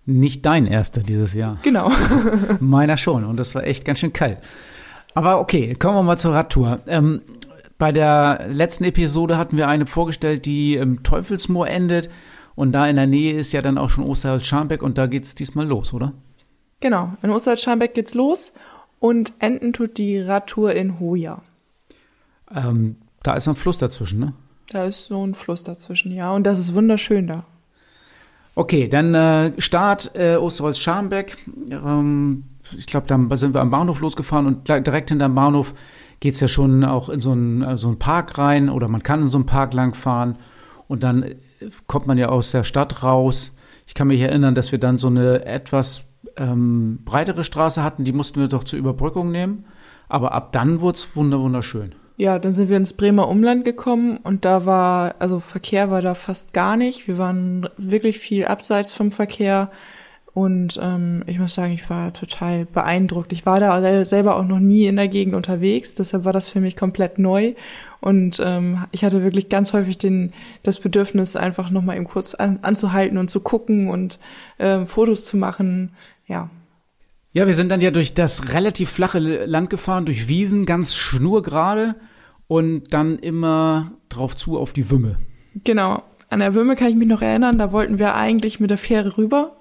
Speaker 3: Nicht dein erster dieses Jahr.
Speaker 1: Genau.
Speaker 3: Meiner schon. Und das war echt ganz schön kalt. Aber okay, kommen wir mal zur Radtour. Ähm, bei der letzten Episode hatten wir eine vorgestellt, die im Teufelsmoor endet. Und da in der Nähe ist ja dann auch schon Osterholz-Scharmbeck und da geht's diesmal los, oder?
Speaker 1: Genau, in Osterholz-Scharmbeck geht's los und enden tut die Radtour in Hoja.
Speaker 3: Ähm, da ist ein Fluss dazwischen, ne?
Speaker 1: Da ist so ein Fluss dazwischen, ja. Und das ist wunderschön da.
Speaker 3: Okay, dann äh, Start äh, Osterholz-Scharmbeck. Ähm, ich glaube, da sind wir am Bahnhof losgefahren und direkt hinterm Bahnhof geht's ja schon auch in so einen, äh, so einen Park rein oder man kann in so einen Park langfahren und dann kommt man ja aus der Stadt raus. Ich kann mich erinnern, dass wir dann so eine etwas ähm, breitere Straße hatten, die mussten wir doch zur Überbrückung nehmen. Aber ab dann wurde es wunderschön.
Speaker 1: Ja, dann sind wir ins Bremer Umland gekommen und da war, also Verkehr war da fast gar nicht. Wir waren wirklich viel abseits vom Verkehr und ähm, ich muss sagen, ich war total beeindruckt. Ich war da selber auch noch nie in der Gegend unterwegs, deshalb war das für mich komplett neu und ähm, ich hatte wirklich ganz häufig den, das Bedürfnis, einfach nochmal eben kurz an, anzuhalten und zu gucken und ähm, Fotos zu machen. Ja.
Speaker 3: Ja, wir sind dann ja durch das relativ flache Land gefahren, durch Wiesen, ganz schnurgerade und dann immer drauf zu auf die Wümme.
Speaker 1: Genau. An der Wümme kann ich mich noch erinnern, da wollten wir eigentlich mit der Fähre rüber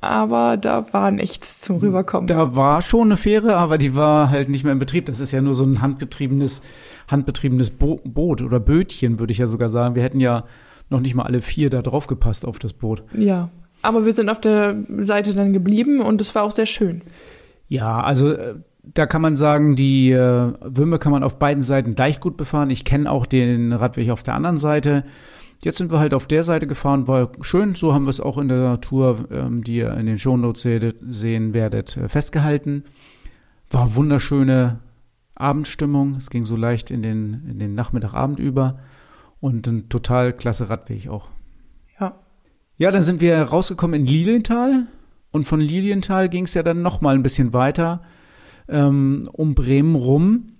Speaker 1: aber da war nichts zum Rüberkommen.
Speaker 3: Da war schon eine Fähre, aber die war halt nicht mehr in Betrieb. Das ist ja nur so ein handgetriebenes, handbetriebenes Bo Boot oder Bötchen, würde ich ja sogar sagen. Wir hätten ja noch nicht mal alle vier da drauf gepasst auf das Boot.
Speaker 1: Ja, aber wir sind auf der Seite dann geblieben und es war auch sehr schön.
Speaker 3: Ja, also äh, da kann man sagen, die äh, Wümme kann man auf beiden Seiten gleich gut befahren. Ich kenne auch den Radweg auf der anderen Seite. Jetzt sind wir halt auf der Seite gefahren, war schön. So haben wir es auch in der Tour, ähm, die ihr in den Shownotes sehen werdet, äh, festgehalten. War wunderschöne Abendstimmung. Es ging so leicht in den, in den Nachmittagabend über und ein total klasse Radweg auch.
Speaker 1: Ja.
Speaker 3: Ja, dann sind wir rausgekommen in Lilienthal und von Lilienthal ging es ja dann noch mal ein bisschen weiter ähm, um Bremen rum.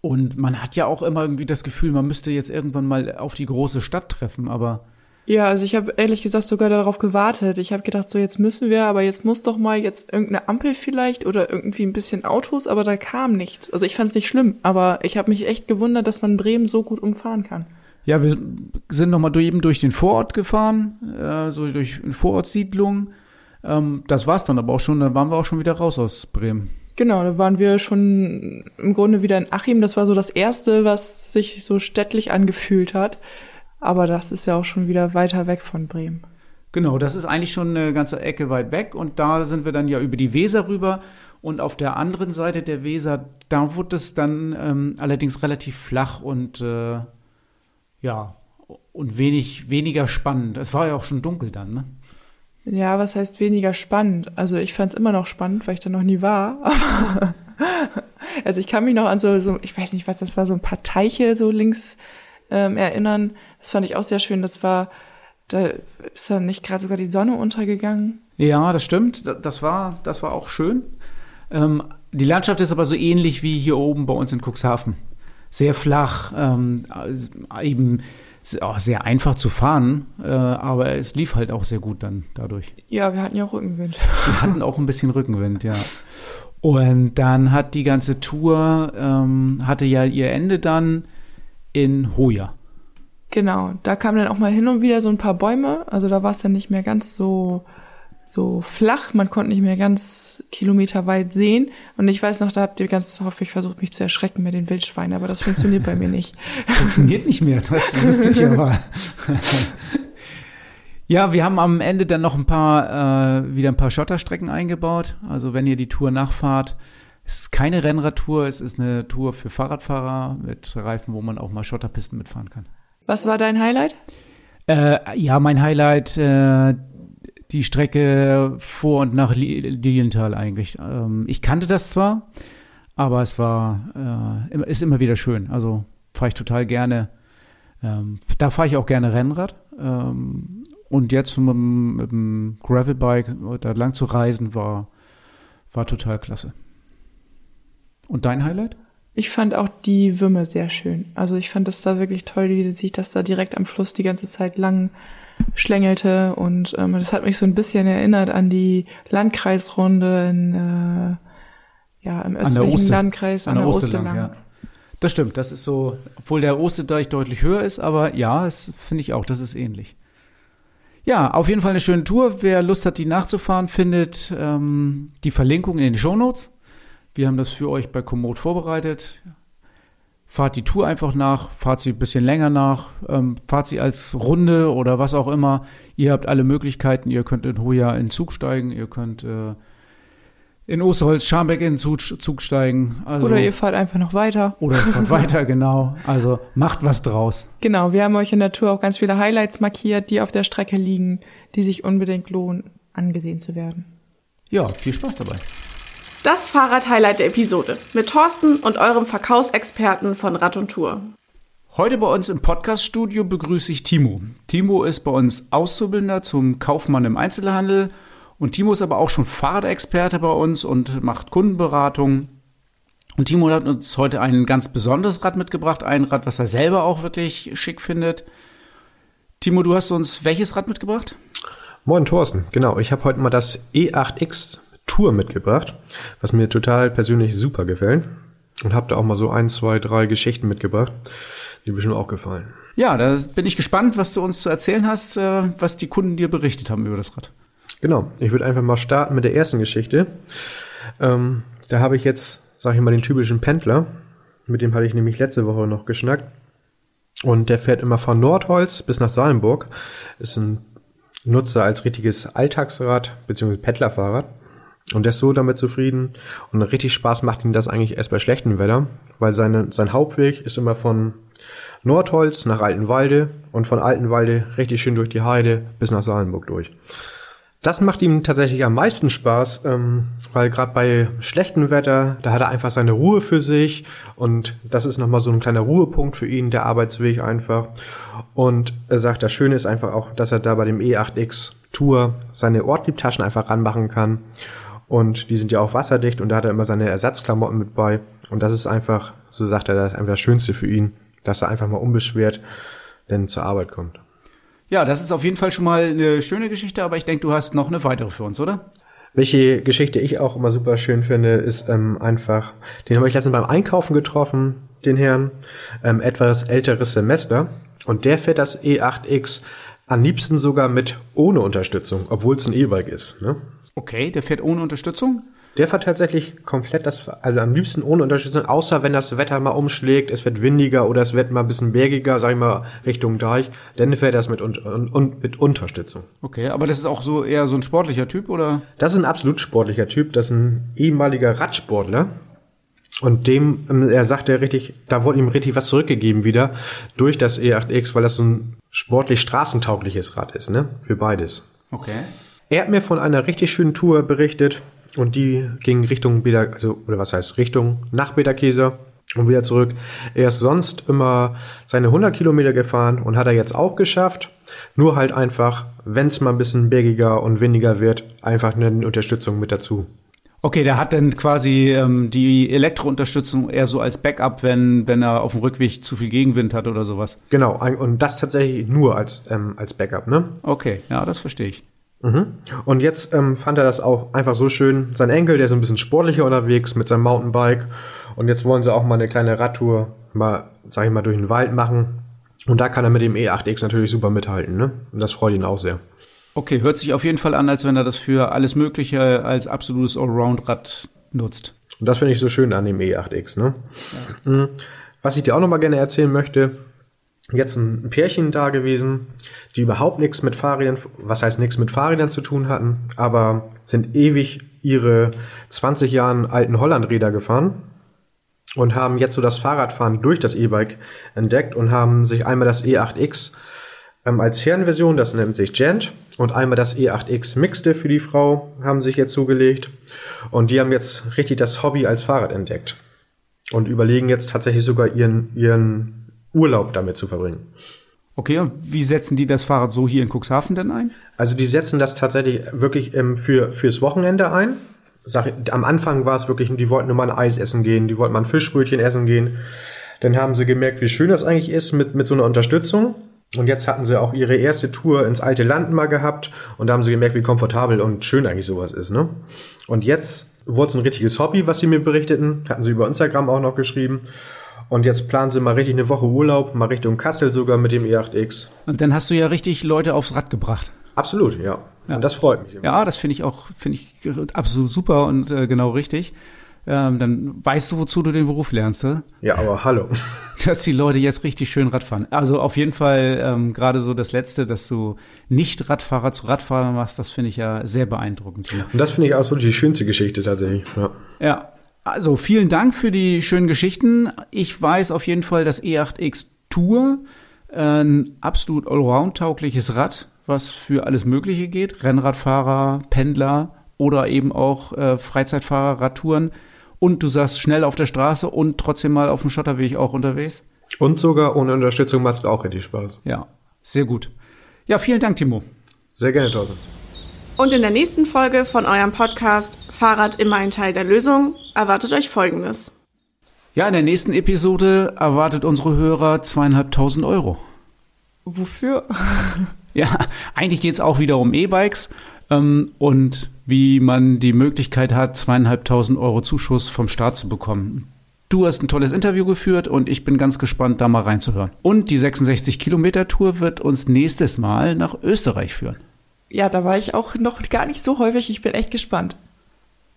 Speaker 3: Und man hat ja auch immer irgendwie das Gefühl, man müsste jetzt irgendwann mal auf die große Stadt treffen, aber.
Speaker 1: Ja, also ich habe ehrlich gesagt sogar darauf gewartet. Ich habe gedacht, so jetzt müssen wir, aber jetzt muss doch mal jetzt irgendeine Ampel vielleicht oder irgendwie ein bisschen Autos, aber da kam nichts. Also ich fand es nicht schlimm, aber ich habe mich echt gewundert, dass man Bremen so gut umfahren kann.
Speaker 3: Ja, wir sind nochmal eben durch den Vorort gefahren, äh, so durch eine Vorortsiedlung. Ähm, das war's dann aber auch schon, dann waren wir auch schon wieder raus aus Bremen.
Speaker 1: Genau, da waren wir schon im Grunde wieder in Achim. Das war so das erste, was sich so städtlich angefühlt hat. Aber das ist ja auch schon wieder weiter weg von Bremen.
Speaker 3: Genau, das ist eigentlich schon eine ganze Ecke weit weg. Und da sind wir dann ja über die Weser rüber. Und auf der anderen Seite der Weser, da wurde es dann ähm, allerdings relativ flach und äh, ja, und wenig, weniger spannend. Es war ja auch schon dunkel dann, ne?
Speaker 1: Ja, was heißt weniger spannend? Also ich fand es immer noch spannend, weil ich da noch nie war. also ich kann mich noch an so, so, ich weiß nicht, was das war, so ein paar Teiche so links ähm, erinnern. Das fand ich auch sehr schön. Das war, da ist dann nicht gerade sogar die Sonne untergegangen.
Speaker 3: Ja, das stimmt. Das war, das war auch schön. Ähm, die Landschaft ist aber so ähnlich wie hier oben bei uns in Cuxhaven. sehr flach, ähm, eben auch sehr einfach zu fahren, äh, aber es lief halt auch sehr gut dann dadurch.
Speaker 1: Ja, wir hatten ja auch Rückenwind.
Speaker 3: Wir hatten auch ein bisschen Rückenwind, ja. Und dann hat die ganze Tour, ähm, hatte ja ihr Ende dann in Hoya.
Speaker 1: Genau, da kamen dann auch mal hin und wieder so ein paar Bäume, also da war es dann nicht mehr ganz so so flach, man konnte nicht mehr ganz kilometerweit sehen. Und ich weiß noch, da habt ihr ganz häufig versucht, mich zu erschrecken mit den Wildschweinen, aber das funktioniert bei mir nicht.
Speaker 3: Funktioniert nicht mehr, das wüsste ich aber. ja, wir haben am Ende dann noch ein paar, äh, wieder ein paar Schotterstrecken eingebaut. Also wenn ihr die Tour nachfahrt, es ist keine Rennradtour, es ist eine Tour für Fahrradfahrer mit Reifen, wo man auch mal Schotterpisten mitfahren kann.
Speaker 1: Was war dein Highlight?
Speaker 3: Äh, ja, mein Highlight, äh, die Strecke vor und nach Lilienthal eigentlich. Ähm, ich kannte das zwar, aber es war, äh, ist immer wieder schön. Also fahre ich total gerne. Ähm, da fahre ich auch gerne Rennrad. Ähm, und jetzt mit, mit dem Gravelbike da lang zu reisen, war, war total klasse. Und dein Highlight?
Speaker 1: Ich fand auch die Würme sehr schön. Also ich fand das da wirklich toll, wie sich das da direkt am Fluss die ganze Zeit lang schlängelte und ähm, das hat mich so ein bisschen erinnert an die Landkreisrunde in, äh, ja, im östlichen. Landkreis
Speaker 3: an, an der, der Oste lang. Ja. Das stimmt, das ist so, obwohl der Osterdeich deutlich höher ist, aber ja, das finde ich auch, das ist ähnlich. Ja, auf jeden Fall eine schöne Tour. Wer Lust hat, die nachzufahren, findet ähm, die Verlinkung in den Show Notes. Wir haben das für euch bei Komoot vorbereitet fahrt die Tour einfach nach, fahrt sie ein bisschen länger nach, ähm, fahrt sie als Runde oder was auch immer. Ihr habt alle Möglichkeiten. Ihr könnt in Hoja in Zug steigen, ihr könnt äh, in Osterholz, Scharmbeck in Zug, Zug steigen.
Speaker 1: Also, oder ihr fahrt einfach noch weiter.
Speaker 3: Oder ihr fahrt weiter, genau. Also macht was draus.
Speaker 1: Genau, wir haben euch in der Tour auch ganz viele Highlights markiert, die auf der Strecke liegen, die sich unbedingt lohnen, angesehen zu werden.
Speaker 3: Ja, viel Spaß dabei.
Speaker 2: Das Fahrrad-Highlight der Episode mit Thorsten und eurem Verkaufsexperten von Rad und Tour.
Speaker 3: Heute bei uns im Podcaststudio begrüße ich Timo. Timo ist bei uns Auszubildender zum Kaufmann im Einzelhandel und Timo ist aber auch schon Fahrradexperte bei uns und macht Kundenberatung. Und Timo hat uns heute ein ganz besonderes Rad mitgebracht, ein Rad, was er selber auch wirklich schick findet. Timo, du hast uns welches Rad mitgebracht?
Speaker 4: Moin Thorsten, genau. Ich habe heute mal das E8X Tour mitgebracht, was mir total persönlich super gefällt. Und habe da auch mal so ein, zwei, drei Geschichten mitgebracht, die mir schon auch gefallen.
Speaker 3: Ja, da bin ich gespannt, was du uns zu erzählen hast, äh, was die Kunden dir berichtet haben über das Rad.
Speaker 4: Genau, ich würde einfach mal starten mit der ersten Geschichte. Ähm, da habe ich jetzt, sage ich mal, den typischen Pendler. Mit dem hatte ich nämlich letzte Woche noch geschnackt. Und der fährt immer von Nordholz bis nach Salenburg. Ist ein Nutzer als richtiges Alltagsrad bzw. Pendlerfahrrad. Und der ist so damit zufrieden. Und richtig Spaß macht ihm das eigentlich erst bei schlechtem Wetter, weil seine, sein Hauptweg ist immer von Nordholz nach Altenwalde und von Altenwalde richtig schön durch die Heide bis nach Salenburg durch. Das macht ihm tatsächlich am meisten Spaß, ähm, weil gerade bei schlechtem Wetter, da hat er einfach seine Ruhe für sich und das ist nochmal so ein kleiner Ruhepunkt für ihn, der Arbeitsweg einfach. Und er sagt, das Schöne ist einfach auch, dass er da bei dem E8X Tour seine Ortliebtaschen einfach ranmachen kann und die sind ja auch wasserdicht und da hat er immer seine Ersatzklamotten mit bei. Und das ist einfach, so sagt er, das einfach das Schönste für ihn, dass er einfach mal unbeschwert denn zur Arbeit kommt.
Speaker 3: Ja, das ist auf jeden Fall schon mal eine schöne Geschichte, aber ich denke, du hast noch eine weitere für uns, oder?
Speaker 4: Welche Geschichte ich auch immer super schön finde, ist ähm, einfach, den habe ich letztens beim Einkaufen getroffen, den Herrn, ähm, etwas älteres Semester. Und der fährt das E8X am liebsten sogar mit ohne Unterstützung, obwohl es ein E-Bike ist. Ne?
Speaker 3: Okay, der fährt ohne Unterstützung?
Speaker 4: Der fährt tatsächlich komplett das, also am liebsten ohne Unterstützung, außer wenn das Wetter mal umschlägt, es wird windiger oder es wird mal ein bisschen bergiger, sag ich mal, Richtung Deich, dann fährt das mit, un, un, mit Unterstützung.
Speaker 3: Okay, aber das ist auch so eher so ein sportlicher Typ, oder?
Speaker 4: Das ist ein absolut sportlicher Typ, das ist ein ehemaliger Radsportler. Und dem, ähm, er sagt ja richtig, da wurde ihm richtig was zurückgegeben wieder durch das E8X, weil das so ein sportlich straßentaugliches Rad ist, ne? Für beides.
Speaker 3: Okay.
Speaker 4: Er hat mir von einer richtig schönen Tour berichtet und die ging Richtung Beda, also, oder was heißt Richtung nach Bederkäser und wieder zurück. Er ist sonst immer seine 100 Kilometer gefahren und hat er jetzt auch geschafft. Nur halt einfach, wenn es mal ein bisschen bergiger und windiger wird, einfach eine Unterstützung mit dazu.
Speaker 3: Okay, der hat dann quasi ähm, die Elektrounterstützung eher so als Backup, wenn, wenn er auf dem Rückweg zu viel Gegenwind hat oder sowas.
Speaker 4: Genau, und das tatsächlich nur als, ähm, als Backup, ne?
Speaker 3: Okay, ja, das verstehe ich.
Speaker 4: Mhm. Und jetzt ähm, fand er das auch einfach so schön. Sein Enkel, der ist ein bisschen sportlicher unterwegs mit seinem Mountainbike. Und jetzt wollen sie auch mal eine kleine Radtour, mal, sag ich mal, durch den Wald machen. Und da kann er mit dem E8X natürlich super mithalten, ne? Und das freut ihn auch sehr.
Speaker 3: Okay, hört sich auf jeden Fall an, als wenn er das für alles Mögliche als absolutes Allround-Rad nutzt.
Speaker 4: Und das finde ich so schön an dem E8X, ne? Mhm. Was ich dir auch noch mal gerne erzählen möchte, jetzt ein Pärchen da gewesen, die überhaupt nichts mit Fahrrädern, was heißt nichts mit Fahrrädern zu tun hatten, aber sind ewig ihre 20 Jahren alten Hollandräder gefahren und haben jetzt so das Fahrradfahren durch das E-Bike entdeckt und haben sich einmal das E8X ähm, als Herrenversion, das nennt sich Gent, und einmal das E8X Mixte für die Frau haben sich jetzt zugelegt. Und die haben jetzt richtig das Hobby als Fahrrad entdeckt. Und überlegen jetzt tatsächlich sogar ihren, ihren Urlaub damit zu verbringen.
Speaker 3: Okay, und wie setzen die das Fahrrad so hier in Cuxhaven denn ein?
Speaker 4: Also die setzen das tatsächlich wirklich ähm, für, fürs Wochenende ein. Sag, am Anfang war es wirklich, die wollten nur mal ein Eis essen gehen, die wollten mal ein Fischbrötchen essen gehen. Dann haben sie gemerkt, wie schön das eigentlich ist mit, mit so einer Unterstützung. Und jetzt hatten sie auch ihre erste Tour ins alte Land mal gehabt und da haben sie gemerkt, wie komfortabel und schön eigentlich sowas ist. Ne? Und jetzt wurde es ein richtiges Hobby, was sie mir berichteten. Hatten sie über Instagram auch noch geschrieben. Und jetzt planen sie mal richtig eine Woche Urlaub, mal Richtung Kassel sogar mit dem E8X.
Speaker 3: Und dann hast du ja richtig Leute aufs Rad gebracht.
Speaker 4: Absolut, ja.
Speaker 3: Ja.
Speaker 4: Und das freut mich.
Speaker 3: Ja, das finde ich auch, finde ich absolut super und äh, genau richtig. Ähm, dann weißt du, wozu du den Beruf lernst?
Speaker 4: Ja, aber hallo.
Speaker 3: dass die Leute jetzt richtig schön Rad fahren. Also auf jeden Fall ähm, gerade so das Letzte, dass du nicht Radfahrer zu Radfahrer machst, das finde ich ja sehr beeindruckend.
Speaker 4: Und das finde ich auch so die schönste Geschichte tatsächlich. Ja.
Speaker 3: Ja, also vielen Dank für die schönen Geschichten. Ich weiß auf jeden Fall, dass E8X Tour äh, ein absolut allround-taugliches Rad, was für alles Mögliche geht. Rennradfahrer, Pendler oder eben auch äh, Freizeitfahrer, Radtouren. Und du sagst schnell auf der Straße und trotzdem mal auf dem Schotterweg auch unterwegs.
Speaker 4: Und sogar ohne Unterstützung macht es auch richtig Spaß.
Speaker 3: Ja, sehr gut. Ja, vielen Dank, Timo.
Speaker 4: Sehr gerne, Thorsten.
Speaker 2: Und in der nächsten Folge von eurem Podcast Fahrrad immer ein Teil der Lösung erwartet euch Folgendes.
Speaker 3: Ja, in der nächsten Episode erwartet unsere Hörer zweieinhalbtausend Euro.
Speaker 1: Wofür?
Speaker 3: Ja, eigentlich geht's auch wieder um E-Bikes ähm, und wie man die Möglichkeit hat, zweieinhalbtausend Euro Zuschuss vom Staat zu bekommen. Du hast ein tolles Interview geführt und ich bin ganz gespannt, da mal reinzuhören. Und die 66 Kilometer Tour wird uns nächstes Mal nach Österreich führen.
Speaker 1: Ja, da war ich auch noch gar nicht so häufig. Ich bin echt gespannt.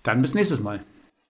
Speaker 3: Dann bis nächstes Mal.